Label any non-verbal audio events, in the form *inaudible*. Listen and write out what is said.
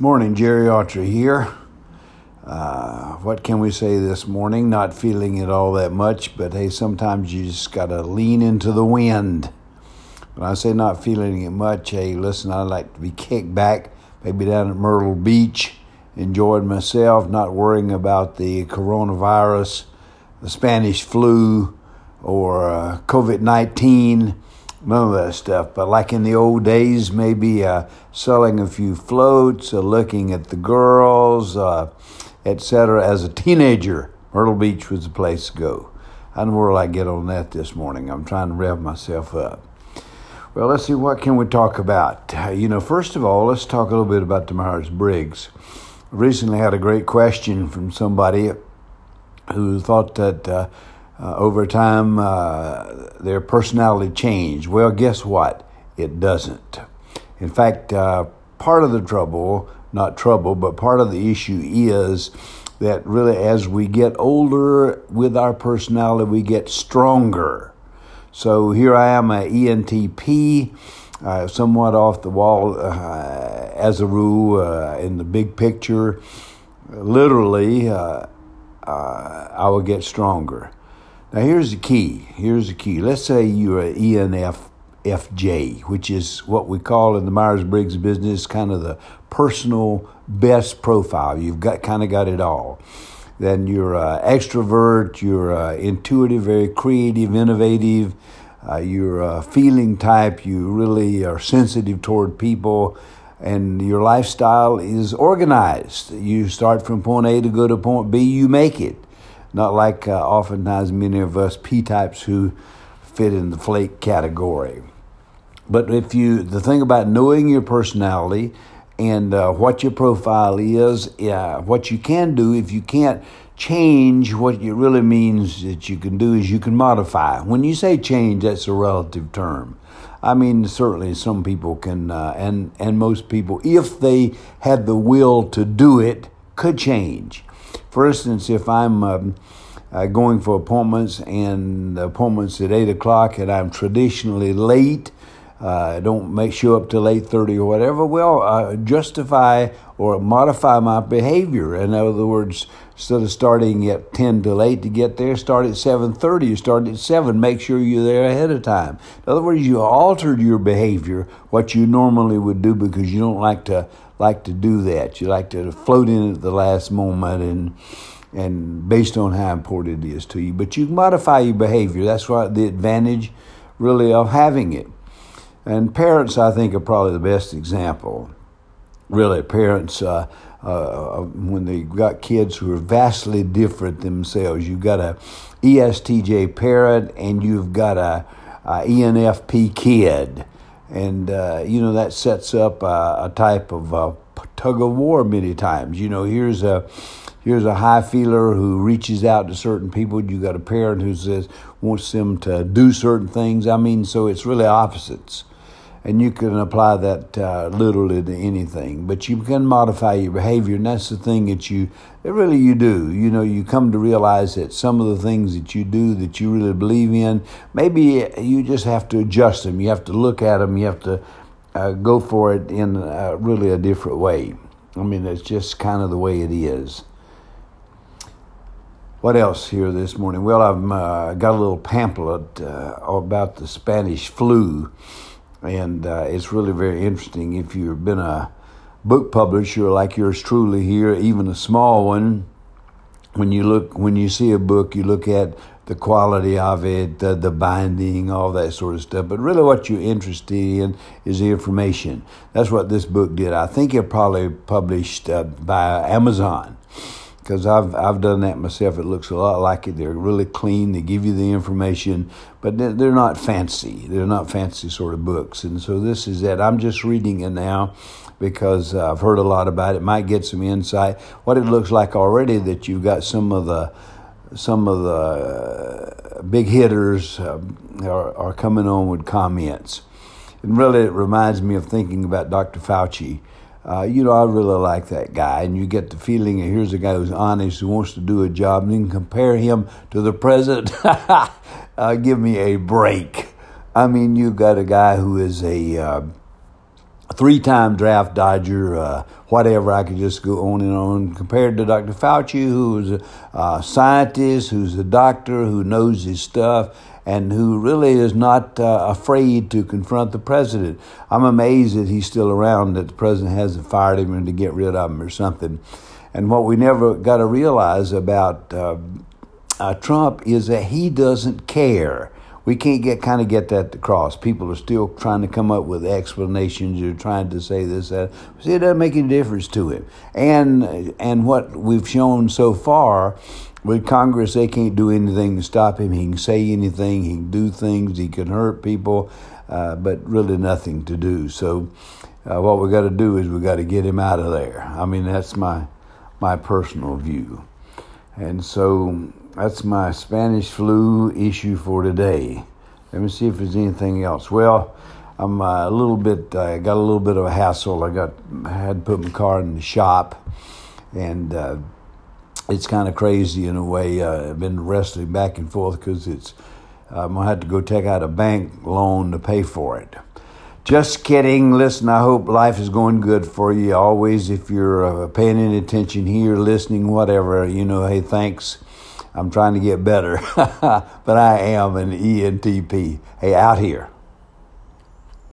Morning, Jerry Autry here. Uh, what can we say this morning? Not feeling it all that much, but hey, sometimes you just got to lean into the wind. When I say not feeling it much, hey, listen, I like to be kicked back, maybe down at Myrtle Beach, enjoying myself, not worrying about the coronavirus, the Spanish flu, or uh, COVID 19 none of that stuff. But like in the old days, maybe uh, selling a few floats, uh, looking at the girls, uh, etc. As a teenager, Myrtle Beach was the place to go. How in the world I get on that this morning? I'm trying to rev myself up. Well, let's see what can we talk about. Uh, you know, first of all, let's talk a little bit about the Myers Briggs. Recently, had a great question from somebody who thought that uh, over time uh, their personality changed. Well, guess what? It doesn't. In fact, uh, part of the trouble, not trouble, but part of the issue is that really as we get older with our personality, we get stronger. So here I am, an ENTP, uh, somewhat off the wall uh, as a rule uh, in the big picture. Literally, uh, uh, I will get stronger. Now, here's the key. Here's the key. Let's say you're an ENFJ, which is what we call in the Myers Briggs business kind of the personal best profile. You've got kind of got it all. Then you're an extrovert, you're intuitive, very creative, innovative. Uh, you're a feeling type. You really are sensitive toward people, and your lifestyle is organized. You start from point A to go to point B. You make it not like uh, oftentimes many of us P types who fit in the flake category. But if you, the thing about knowing your personality and uh, what your profile is, uh, what you can do, if you can't change, what it really means that you can do is you can modify. When you say change, that's a relative term. I mean, certainly some people can, uh, and and most people, if they had the will to do it, could change. For instance, if I'm um, uh, going for appointments and appointments at eight o'clock and I'm traditionally late, uh, don't make show up till eight thirty or whatever. Well, uh, justify or modify my behavior. In other words, instead of starting at ten till eight to get there, start at seven thirty. You start at seven. Make sure you're there ahead of time. In other words, you altered your behavior, what you normally would do, because you don't like to like to do that. You like to float in at the last moment and and based on how important it is to you. But you modify your behavior. That's what the advantage really of having it. And parents, I think, are probably the best example. Really, parents, uh, uh, when they've got kids who are vastly different themselves, you've got a ESTJ parent and you've got a, a ENFP kid and uh, you know that sets up a, a type of uh, tug of war many times. You know, here's a here's a high feeler who reaches out to certain people. You got a parent who says wants them to do certain things. I mean, so it's really opposites and you can apply that uh, literally to anything. But you can modify your behavior, and that's the thing that you that really you do. You know, you come to realize that some of the things that you do that you really believe in, maybe you just have to adjust them. You have to look at them. You have to uh, go for it in uh, really a different way. I mean, it's just kind of the way it is. What else here this morning? Well, I've uh, got a little pamphlet uh, about the Spanish flu and uh, it's really very interesting. If you've been a book publisher like yours truly here, even a small one, when you look when you see a book, you look at the quality of it, the, the binding, all that sort of stuff. But really, what you're interested in is the information. That's what this book did. I think it probably published uh, by Amazon because I've I've done that myself. It looks a lot like it. They're really clean. They give you the information, but they're not fancy. They're not fancy sort of books. And so this is that. I'm just reading it now because uh, I've heard a lot about it. Might get some insight. What it looks like already that you've got some of the some of the big hitters uh, are, are coming on with comments. And really, it reminds me of thinking about Dr. Fauci uh, you know, I really like that guy. And you get the feeling that here's a guy who's honest, who wants to do a job, and then compare him to the president. *laughs* uh, give me a break. I mean, you've got a guy who is a uh, three time draft dodger, uh, whatever. I could just go on and on. Compared to Dr. Fauci, who's a uh, scientist, who's a doctor, who knows his stuff, and who really is not uh, afraid to confront the president. I'm amazed that he's still around, that the president hasn't fired him and to get rid of him or something. And what we never got to realize about uh, uh, Trump is that he doesn't care we can't get kind of get that across. People are still trying to come up with explanations. You're trying to say this, that. See, it doesn't make any difference to him. And and what we've shown so far with Congress, they can't do anything to stop him. He can say anything. He can do things. He can hurt people, uh, but really nothing to do. So, uh, what we got to do is we got to get him out of there. I mean, that's my my personal view. And so that's my Spanish flu issue for today. Let me see if there's anything else. Well, I'm uh, a little bit. I uh, got a little bit of a hassle. I got I had to put my car in the shop, and uh, it's kind of crazy in a way. Uh, I've been wrestling back and forth because it's. I'm gonna have to go take out a bank loan to pay for it. Just kidding. Listen, I hope life is going good for you. Always, if you're uh, paying any attention here, listening, whatever, you know, hey, thanks I'm trying to get better, *laughs* but I am an ENTP. Hey, out here.